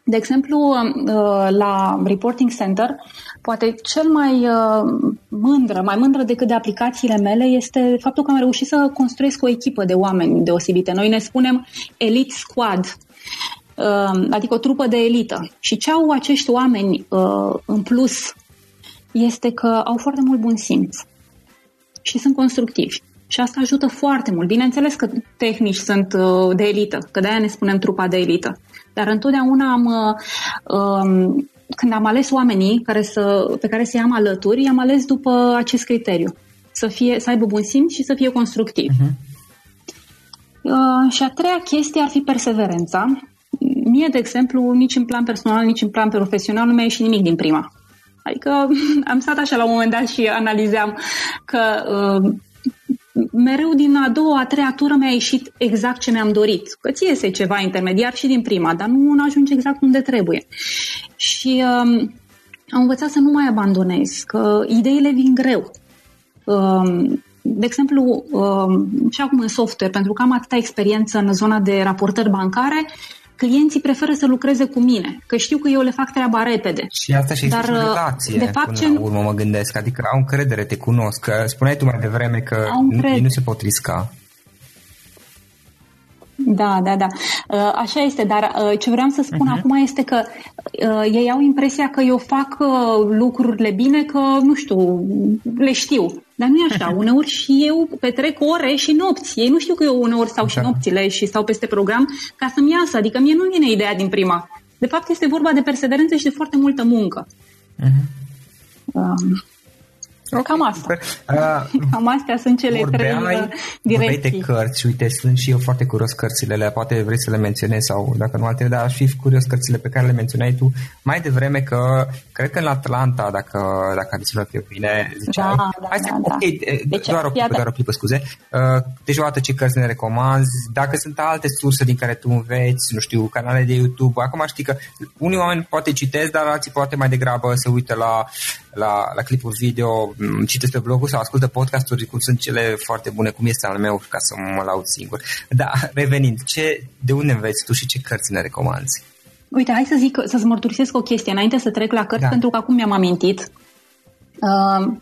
S2: De exemplu, uh, la Reporting Center, poate cel mai uh, mândră, mai mândră decât de aplicațiile mele este faptul că am reușit să construiesc o echipă de oameni deosebite. Noi ne spunem Elite Squad, uh, adică o trupă de elită. Și ce au acești oameni în plus este că au foarte mult bun simț și sunt constructivi. Și asta ajută foarte mult. Bineînțeles că tehnici sunt uh, de elită, că de-aia ne spunem trupa de elită. Dar întotdeauna am, uh, um, când am ales oamenii care să, pe care să-i am alături, i-am ales după acest criteriu. Să, fie, să aibă bun simț și să fie constructiv. Uh-huh. Uh, și a treia chestie ar fi perseverența. Mie, de exemplu, nici în plan personal, nici în plan profesional nu mi-a ieșit nimic din prima. Adică am stat așa la un moment dat și analizeam că uh, mereu din a doua, a treia tură mi-a ieșit exact ce mi-am dorit. Că ți iese ceva intermediar și din prima, dar nu ajunge exact unde trebuie. Și um, am învățat să nu mai abandonez, că ideile vin greu. Um, de exemplu, um, și acum în software, pentru că am atâta experiență în zona de raportări bancare, clienții preferă să lucreze cu mine, că știu că eu le fac treaba repede.
S1: Și asta și Dar, uh, relație, de fapt, până ce... la urmă mă gândesc, adică au încredere, te cunosc, că spuneai tu mai devreme că ei nu se pot risca.
S2: Da, da, da. Uh, așa este, dar uh, ce vreau să spun uh-huh. acum este că uh, ei au impresia că eu fac lucrurile bine, că, nu știu, le știu. Dar nu e așa. Uneori și eu petrec ore și nopți. Ei nu știu că eu uneori stau și nopțile și stau peste program ca să-mi iasă. Adică mie nu vine ideea din prima. De fapt, este vorba de perseverență și de foarte multă muncă. Uh-huh. Um, Okay. Cam asta. Uh, Cam astea sunt cele vorbeai, trei uh, direcții.
S1: de cărți și uite, sunt și eu foarte curios cărțile, poate vrei să le menționezi sau dacă nu altele, dar aș fi curios cărțile pe care le menționai tu mai devreme că cred că în Atlanta, dacă, dacă am înțeles eu bine, ziceai, da, da, hai să, da, ok, da. Deci, doar, o clipă, doar o clipă, scuze. Uh, deci o dată ce cărți ne recomanzi, dacă sunt alte surse din care tu înveți, nu știu, canale de YouTube, acum știi că unii oameni poate citesc, dar alții poate mai degrabă să uită la, la, la clipuri video citesc pe blogul sau ascultă podcasturi cum sunt cele foarte bune, cum este al meu, ca să mă laud singur. Da, revenind, ce, de unde înveți tu și ce cărți ne recomanzi?
S2: Uite, hai să zic, să-ți mărturisesc o chestie înainte să trec la cărți, da. pentru că acum mi-am amintit. Uh,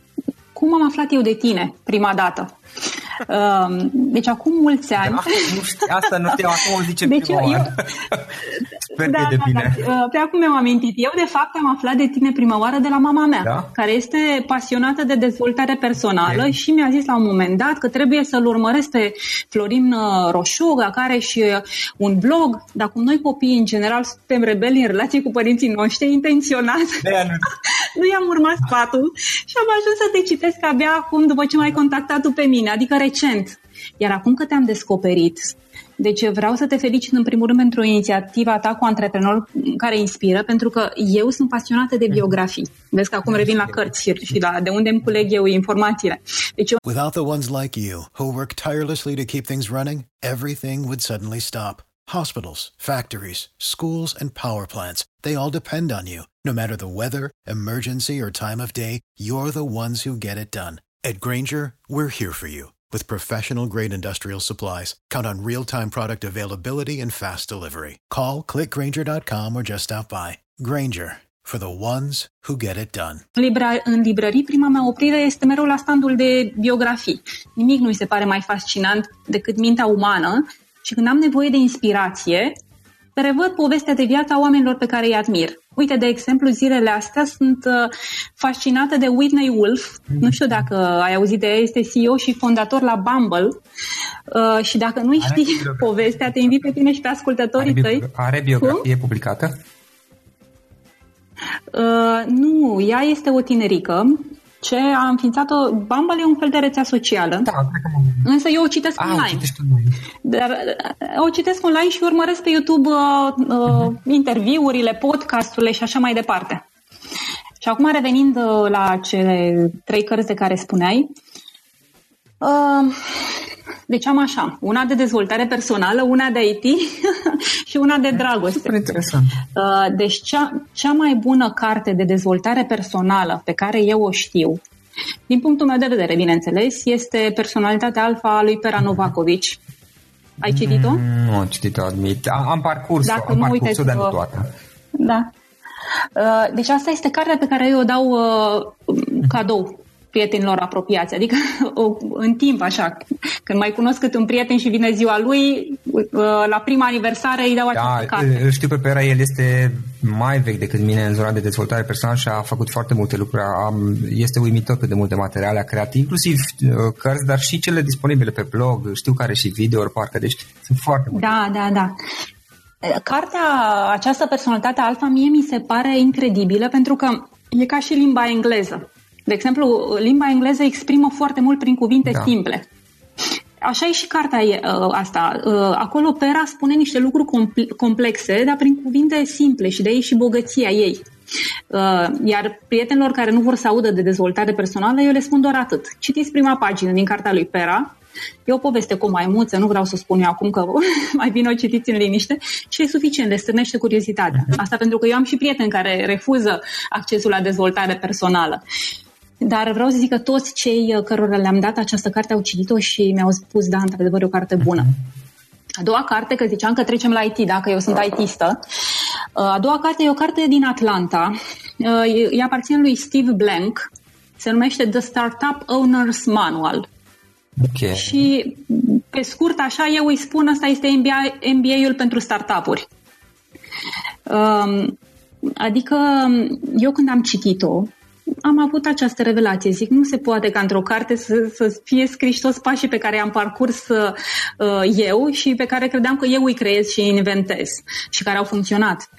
S2: cum am aflat eu de tine prima dată? Uh, deci acum mulți ani... Da,
S1: nu știu, asta nu știu, acum o zice deci prima eu, Sper da, de da, bine. Da,
S2: da. Pe acum mi-am amintit. Eu, de fapt, am aflat de tine prima oară de la mama mea, da? care este pasionată de dezvoltare personală e. și mi-a zis la un moment dat că trebuie să-l urmăresc pe Florin uh, Roșuga, care are și uh, un blog, dar cum noi copiii, în general, suntem rebeli în relație cu părinții noștri, intenționat. nu i-am urmat sfatul și am ajuns să te citesc abia acum, după ce m-ai contactat tu pe mine, adică recent. Iar acum că te-am descoperit, deci vreau să te felicit în primul rând pentru inițiativa ta cu antreprenori care inspiră, pentru că eu sunt pasionată de biografii. Vezi că acum revin la cărți și la de unde îmi culeg eu informațiile. Deci eu...
S4: Without the ones like you, who work tirelessly to keep things running, everything would suddenly stop. Hospitals, factories, schools, and power plants, they all depend on you. No matter the weather, emergency, or time of day, you're the ones who get it done. At Granger, we're here for you with professional grade industrial supplies, count on real time product availability and fast delivery. Call clickgranger.com or just stop by. Granger for the ones who get it done.
S2: Libra, în librării, prima mea oprire este mereu la standul de biografii. Nimic nu mi se pare mai fascinant decât mintea umană și când am nevoie de inspirație, revăd povestea de viață a oamenilor pe care îi admir. Uite, de exemplu, zilele astea sunt uh, fascinată de Whitney Wolf. Nu știu dacă ai auzit de ea, este CEO și fondator la Bumble. Uh, și dacă nu știi povestea, te invit pe tine și pe ascultătorii
S1: are,
S2: tăi.
S1: Are biografie Cum? publicată?
S2: Uh, nu, ea este o tinerică ce a înființat-o. Bumble e un fel de rețea socială.
S1: Da, cred că
S2: Însă eu o citesc ah, online. O online. Dar uh, o citesc online și urmăresc pe YouTube uh, uh, uh-huh. interviurile, podcasturile și așa mai departe. Și acum revenind uh, la cele trei cărți de care spuneai, uh, deci am așa, una de dezvoltare personală, una de IT și una de dragoste.
S1: Super interesant.
S2: Uh, deci cea, cea mai bună carte de dezvoltare personală pe care eu o știu, din punctul meu de vedere, bineînțeles, este personalitatea alfa a lui Pera Novakovic. Ai citit-o? Mm,
S1: nu am citit-o, admit. Am parcurs-o, Dacă am parcurs-o, uite, dar nu toată.
S2: Da. Uh, deci asta este cartea pe care eu o dau uh, cadou prietenilor apropiați. Adică în timp, așa, când mai cunosc cât un prieten și vine ziua lui, uh, la prima aniversare îi dau această da, carte.
S1: Știu pe Pera, el este mai vechi decât mine în zona de dezvoltare personală și a făcut foarte multe lucruri. Este uimitor cât de multe materiale a creat, inclusiv uh, cărți, dar și cele disponibile pe blog. Știu care și video parcă, deci sunt foarte multe.
S2: Da, da, da. Cartea, această personalitate alfa, mie mi se pare incredibilă pentru că e ca și limba engleză. De exemplu, limba engleză exprimă foarte mult prin cuvinte da. simple. Așa e și cartea e, uh, asta. Uh, acolo Pera spune niște lucruri compl- complexe, dar prin cuvinte simple și de aici și bogăția ei. Uh, iar prietenilor care nu vor să audă de dezvoltare personală, eu le spun doar atât. Citiți prima pagină din cartea lui Pera, E o poveste cu maimuță, nu vreau să spun eu acum că mai bine o citiți în liniște și e suficient, de stârnește curiozitatea. Mhm. Asta pentru că eu am și prieteni care refuză accesul la dezvoltare personală. Dar vreau să zic că toți cei uh, cărora le-am dat această carte au citit-o și mi-au spus, da, într-adevăr, e o carte bună. A doua carte, că ziceam că trecem la IT, dacă eu sunt ITistă, uh, a doua carte e o carte din Atlanta, uh, e aparține lui Steve Blank, se numește The Startup Owners Manual.
S1: Okay.
S2: Și pe scurt, așa, eu îi spun, asta este MBA, MBA-ul pentru startup-uri. Um, adică, eu când am citit-o, am avut această revelație. Zic, nu se poate ca într-o carte să, să fie scriși toți pașii pe care i-am parcurs uh, eu și pe care credeam că eu îi creez și îi inventez și care au funcționat.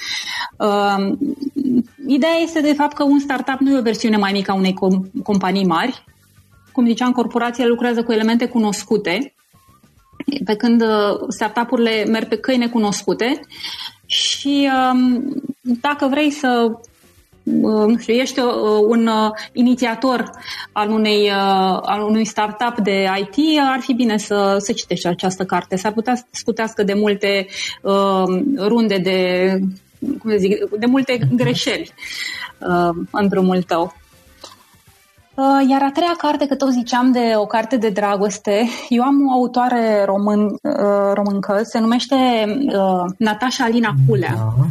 S2: Uh, ideea este de fapt că un startup nu e o versiune mai mică a unei com- companii mari. Cum ziceam, corporația lucrează cu elemente cunoscute, pe când uh, startup-urile merg pe căi necunoscute și um, dacă vrei să Uh, nu știu, ești uh, un uh, inițiator al unei, al unui startup de IT, ar fi bine să, să citești această carte. S-ar putea să scutească de multe uh, runde de, cum zic, de multe greșeli uh, în drumul tău. Uh, iar a treia carte, că tot ziceam de o carte de dragoste, eu am o autoare român, uh, româncă, se numește uh, Natasha Alina Culea. Da.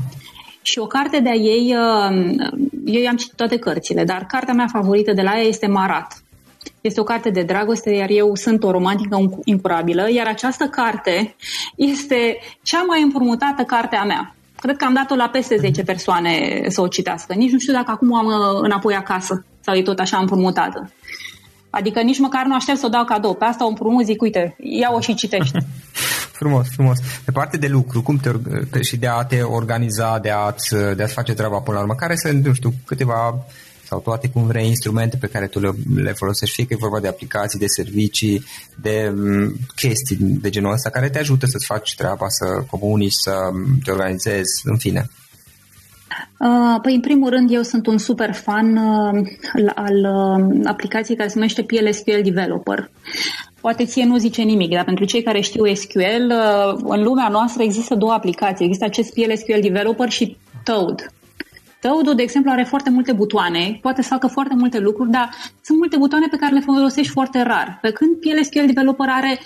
S2: Și o carte de-a ei, eu i-am citit toate cărțile, dar cartea mea favorită de la ea este Marat. Este o carte de dragoste, iar eu sunt o romantică incurabilă, iar această carte este cea mai împrumutată carte a mea. Cred că am dat-o la peste 10 persoane să o citească. Nici nu știu dacă acum o am înapoi acasă sau e tot așa împrumutată. Adică nici măcar nu aștept să o dau cadou. Pe asta o împrumut, zic, uite, ia-o și citește.
S1: frumos, frumos. Pe parte de lucru, cum te, și de a te organiza, de a-ți, de a face treaba până la urmă, care sunt, nu știu, câteva sau toate cum vrei instrumente pe care tu le, le folosești, fie că e vorba de aplicații, de servicii, de um, chestii de genul ăsta care te ajută să-ți faci treaba, să comunici, să te organizezi, în fine.
S2: Uh, păi, în primul rând, eu sunt un super fan uh, al uh, aplicației care se numește PLSQL Developer. Poate ție nu zice nimic, dar pentru cei care știu SQL, în lumea noastră există două aplicații. Există acest PLSQL Developer și Toad. Toad, de exemplu, are foarte multe butoane, poate să facă foarte multe lucruri, dar sunt multe butoane pe care le folosești foarte rar. Pe când PLSQL Developer are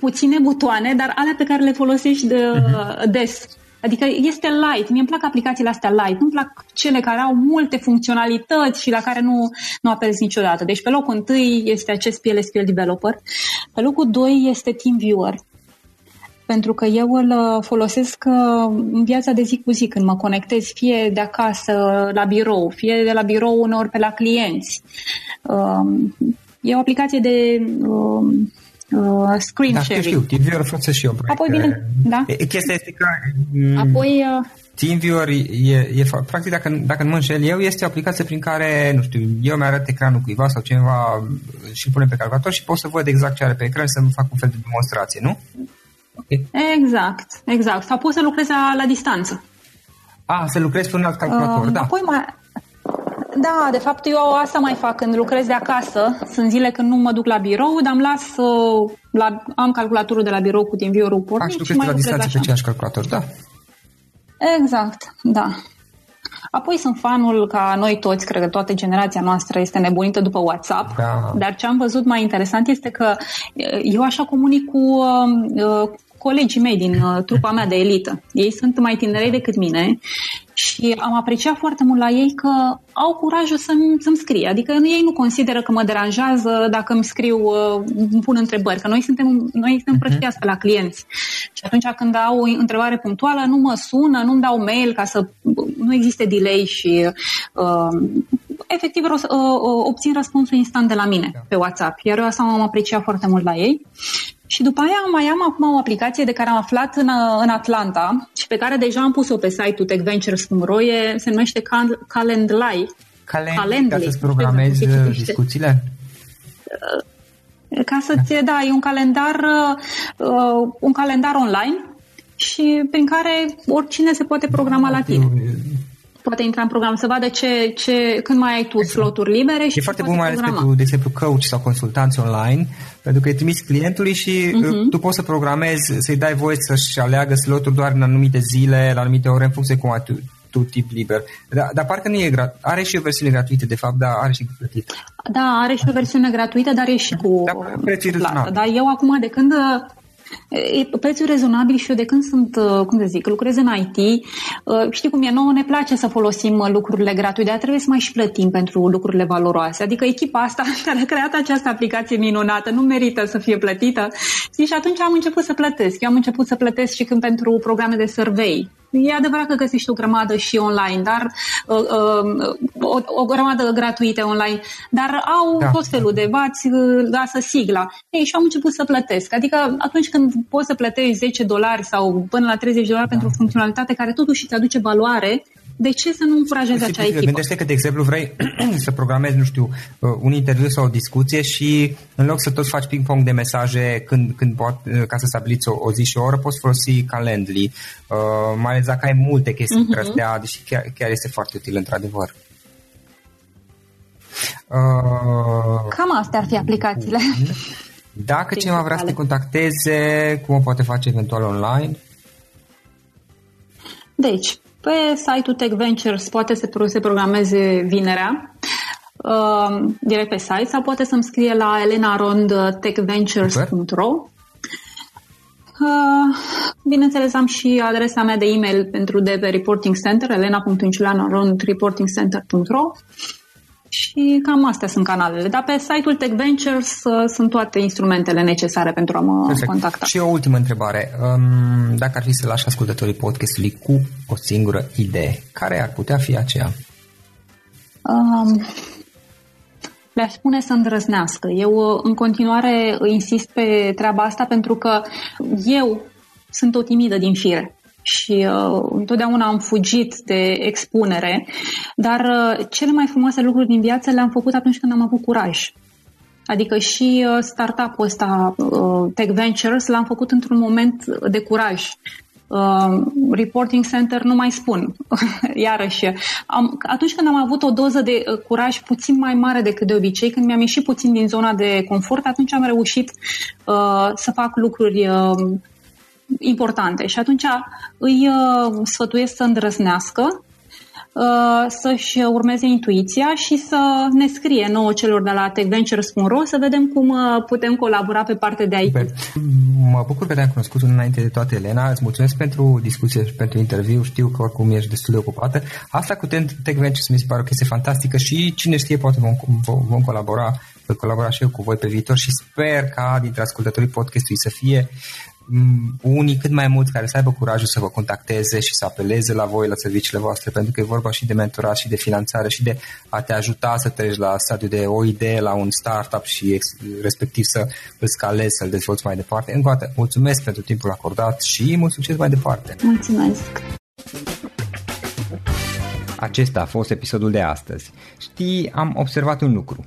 S2: puține butoane, dar alea pe care le folosești de, uh-huh. des. Adică este light. Mie îmi plac aplicațiile astea light. Nu-mi plac cele care au multe funcționalități și la care nu, nu apelezi niciodată. Deci pe locul întâi este acest PLSQL Developer. Pe locul doi este TeamViewer pentru că eu îl uh, folosesc uh, în viața de zi cu zi, când mă conectez fie de acasă la birou, fie de la birou uneori pe la clienți. Um, e o aplicație de um, uh, screen
S1: da,
S2: sharing.
S1: Știu, TeamViewer folosesc și eu.
S2: Apoi bine, da.
S1: Chestia este că...
S2: Mm, Apoi... Uh,
S1: TeamViewer e, e, practic, dacă, dacă nu mă înșel eu, este o aplicație prin care, nu știu, eu mi-arăt ecranul cuiva sau cineva și îl pune pe calculator și pot să văd exact ce are pe ecran și să-mi fac un fel de demonstrație, nu?
S2: Okay. Exact, exact. Sau poți să lucrezi la, la distanță.
S1: Ah, să lucrezi pe un alt calculator, uh, da.
S2: Apoi mai, da, de fapt eu asta mai fac când lucrez de acasă. Sunt zile când nu mă duc la birou, dar îmi las, uh, la, am calculatorul de la birou cu din ul pornit
S1: și, și mai la distanță pe același calculator, da.
S2: Exact, da. Apoi sunt fanul ca noi toți, cred că toată generația noastră este nebunită după WhatsApp, da. dar ce am văzut mai interesant este că uh, eu așa comunic cu, uh, colegii mei din uh, trupa mea de elită. Ei sunt mai tinerei decât mine și am apreciat foarte mult la ei că au curajul să-mi, să-mi scrie. Adică ei nu consideră că mă deranjează dacă îmi scriu, uh, îmi pun întrebări, că noi suntem, noi suntem uh-huh. prăștească la clienți. Și atunci când au o întrebare punctuală, nu mă sună, nu-mi dau mail ca să nu existe delay și uh, efectiv uh, obțin răspunsul instant de la mine da. pe WhatsApp. Iar eu asta am apreciat foarte mult la ei. Și după aia mai am acum o aplicație de care am aflat în, în Atlanta și pe care deja am pus-o pe site-ul techventures.ro, se numește Cal- Calendly.
S1: Calendly, Calendly, ca să-ți programezi uh, discuțiile?
S2: Uh, ca să-ți, da. da, e un calendar, uh, un calendar online și prin care oricine se poate programa la tine poate intra în program, să vadă ce, ce, când mai ai tu exact. sloturi libere și
S1: E foarte bun mai ales pentru, de exemplu, coach sau consultanți online, pentru că îi trimiți clientului și uh-huh. tu poți să programezi, să-i dai voie să-și aleagă sloturi doar în anumite zile, la anumite ore, în funcție cum ai tu, tu tip liber. Dar, dar parcă nu e grat. Are și o versiune gratuită, de fapt, dar are și plătită.
S2: Da, are și o versiune gratuită, dar e și cu
S1: da, prețul plată.
S2: Dar eu acum, de când E prețul rezonabil și eu de când sunt, uh, cum să zic, lucrez în IT, uh, știi cum e, nouă ne place să folosim uh, lucrurile gratuite, dar trebuie să mai și plătim pentru lucrurile valoroase. Adică echipa asta care a creat această aplicație minunată nu merită să fie plătită. Și atunci am început să plătesc. Eu am început să plătesc și când pentru programe de survey. E adevărat că găsești o grămadă și online, dar uh, uh, o, o grămadă gratuite online, dar au da. tot felul de vați, lasă sigla. Ei, și am început să plătesc. Adică atunci când poți să plătești 10 dolari sau până la 30 dolari da. pentru o funcționalitate care totuși îți aduce valoare, de ce să nu încurajezi acea echipă?
S1: Gândește că, de exemplu, vrei să programezi, nu știu, uh, un interviu sau o discuție și în loc să tot faci ping-pong de mesaje când, când pot, uh, ca să stabiliți o, o zi și o oră, poți folosi Calendly, uh, mai ales dacă ai multe chestii uh-huh. astea, deși chiar, chiar este foarte util, într-adevăr.
S2: Uh, Cam astea ar fi aplicațiile.
S1: Dacă cineva vrea să te contacteze, cum o poate face eventual online?
S2: Deci, pe site-ul Tech Ventures poate să se programeze vinerea. uh, direct pe site sau poate să-mi scrie la elenarondtechventures.ro Uh, bineînțeles, am și adresa mea de e-mail pentru DV Reporting Center, elena.inciuleanarondreportingcenter.ro și cam astea sunt canalele. Dar pe site-ul Tech Ventures uh, sunt toate instrumentele necesare pentru a mă Perfect. contacta.
S1: Și o ultimă întrebare. Um, dacă ar fi să lași ascultătorii podcastului cu o singură idee, care ar putea fi aceea? Um,
S2: le-aș spune să îndrăznească. Eu uh, în continuare insist pe treaba asta pentru că eu sunt o timidă din fire și uh, întotdeauna am fugit de expunere, dar uh, cele mai frumoase lucruri din viață le-am făcut atunci când am avut curaj. Adică și uh, startup-ul ăsta, uh, Tech Ventures, l-am făcut într-un moment de curaj. Uh, reporting center nu mai spun. Iarăși, am, atunci când am avut o doză de uh, curaj puțin mai mare decât de obicei, când mi-am ieșit puțin din zona de confort, atunci am reușit uh, să fac lucruri uh, importante. Și atunci îi uh, sfătuiesc să îndrăznească, uh, să-și urmeze intuiția și să ne scrie nouă celor de la techventures.ro să vedem cum uh, putem colabora pe partea de IT.
S1: Mă bucur că te-am cunoscut înainte de toate, Elena. Îți mulțumesc pentru discuție și pentru interviu. Știu că oricum ești destul de ocupată. Asta cu Tech Ventures mi se pare o chestie fantastică și cine știe, poate vom, vom colabora voi colabora și eu cu voi pe viitor și sper ca dintre ascultătorii podcastului să fie Mm, unii cât mai mulți care să aibă curajul să vă contacteze și să apeleze la voi, la serviciile voastre, pentru că e vorba și de mentorat și de finanțare și de a te ajuta să treci la stadiul de o idee la un startup și respectiv să îl scalezi, să-l dezvolți mai departe. Încă o dată, mulțumesc pentru timpul acordat și mult succes mai departe!
S2: Mulțumesc!
S1: Acesta a fost episodul de astăzi. Știi, am observat un lucru.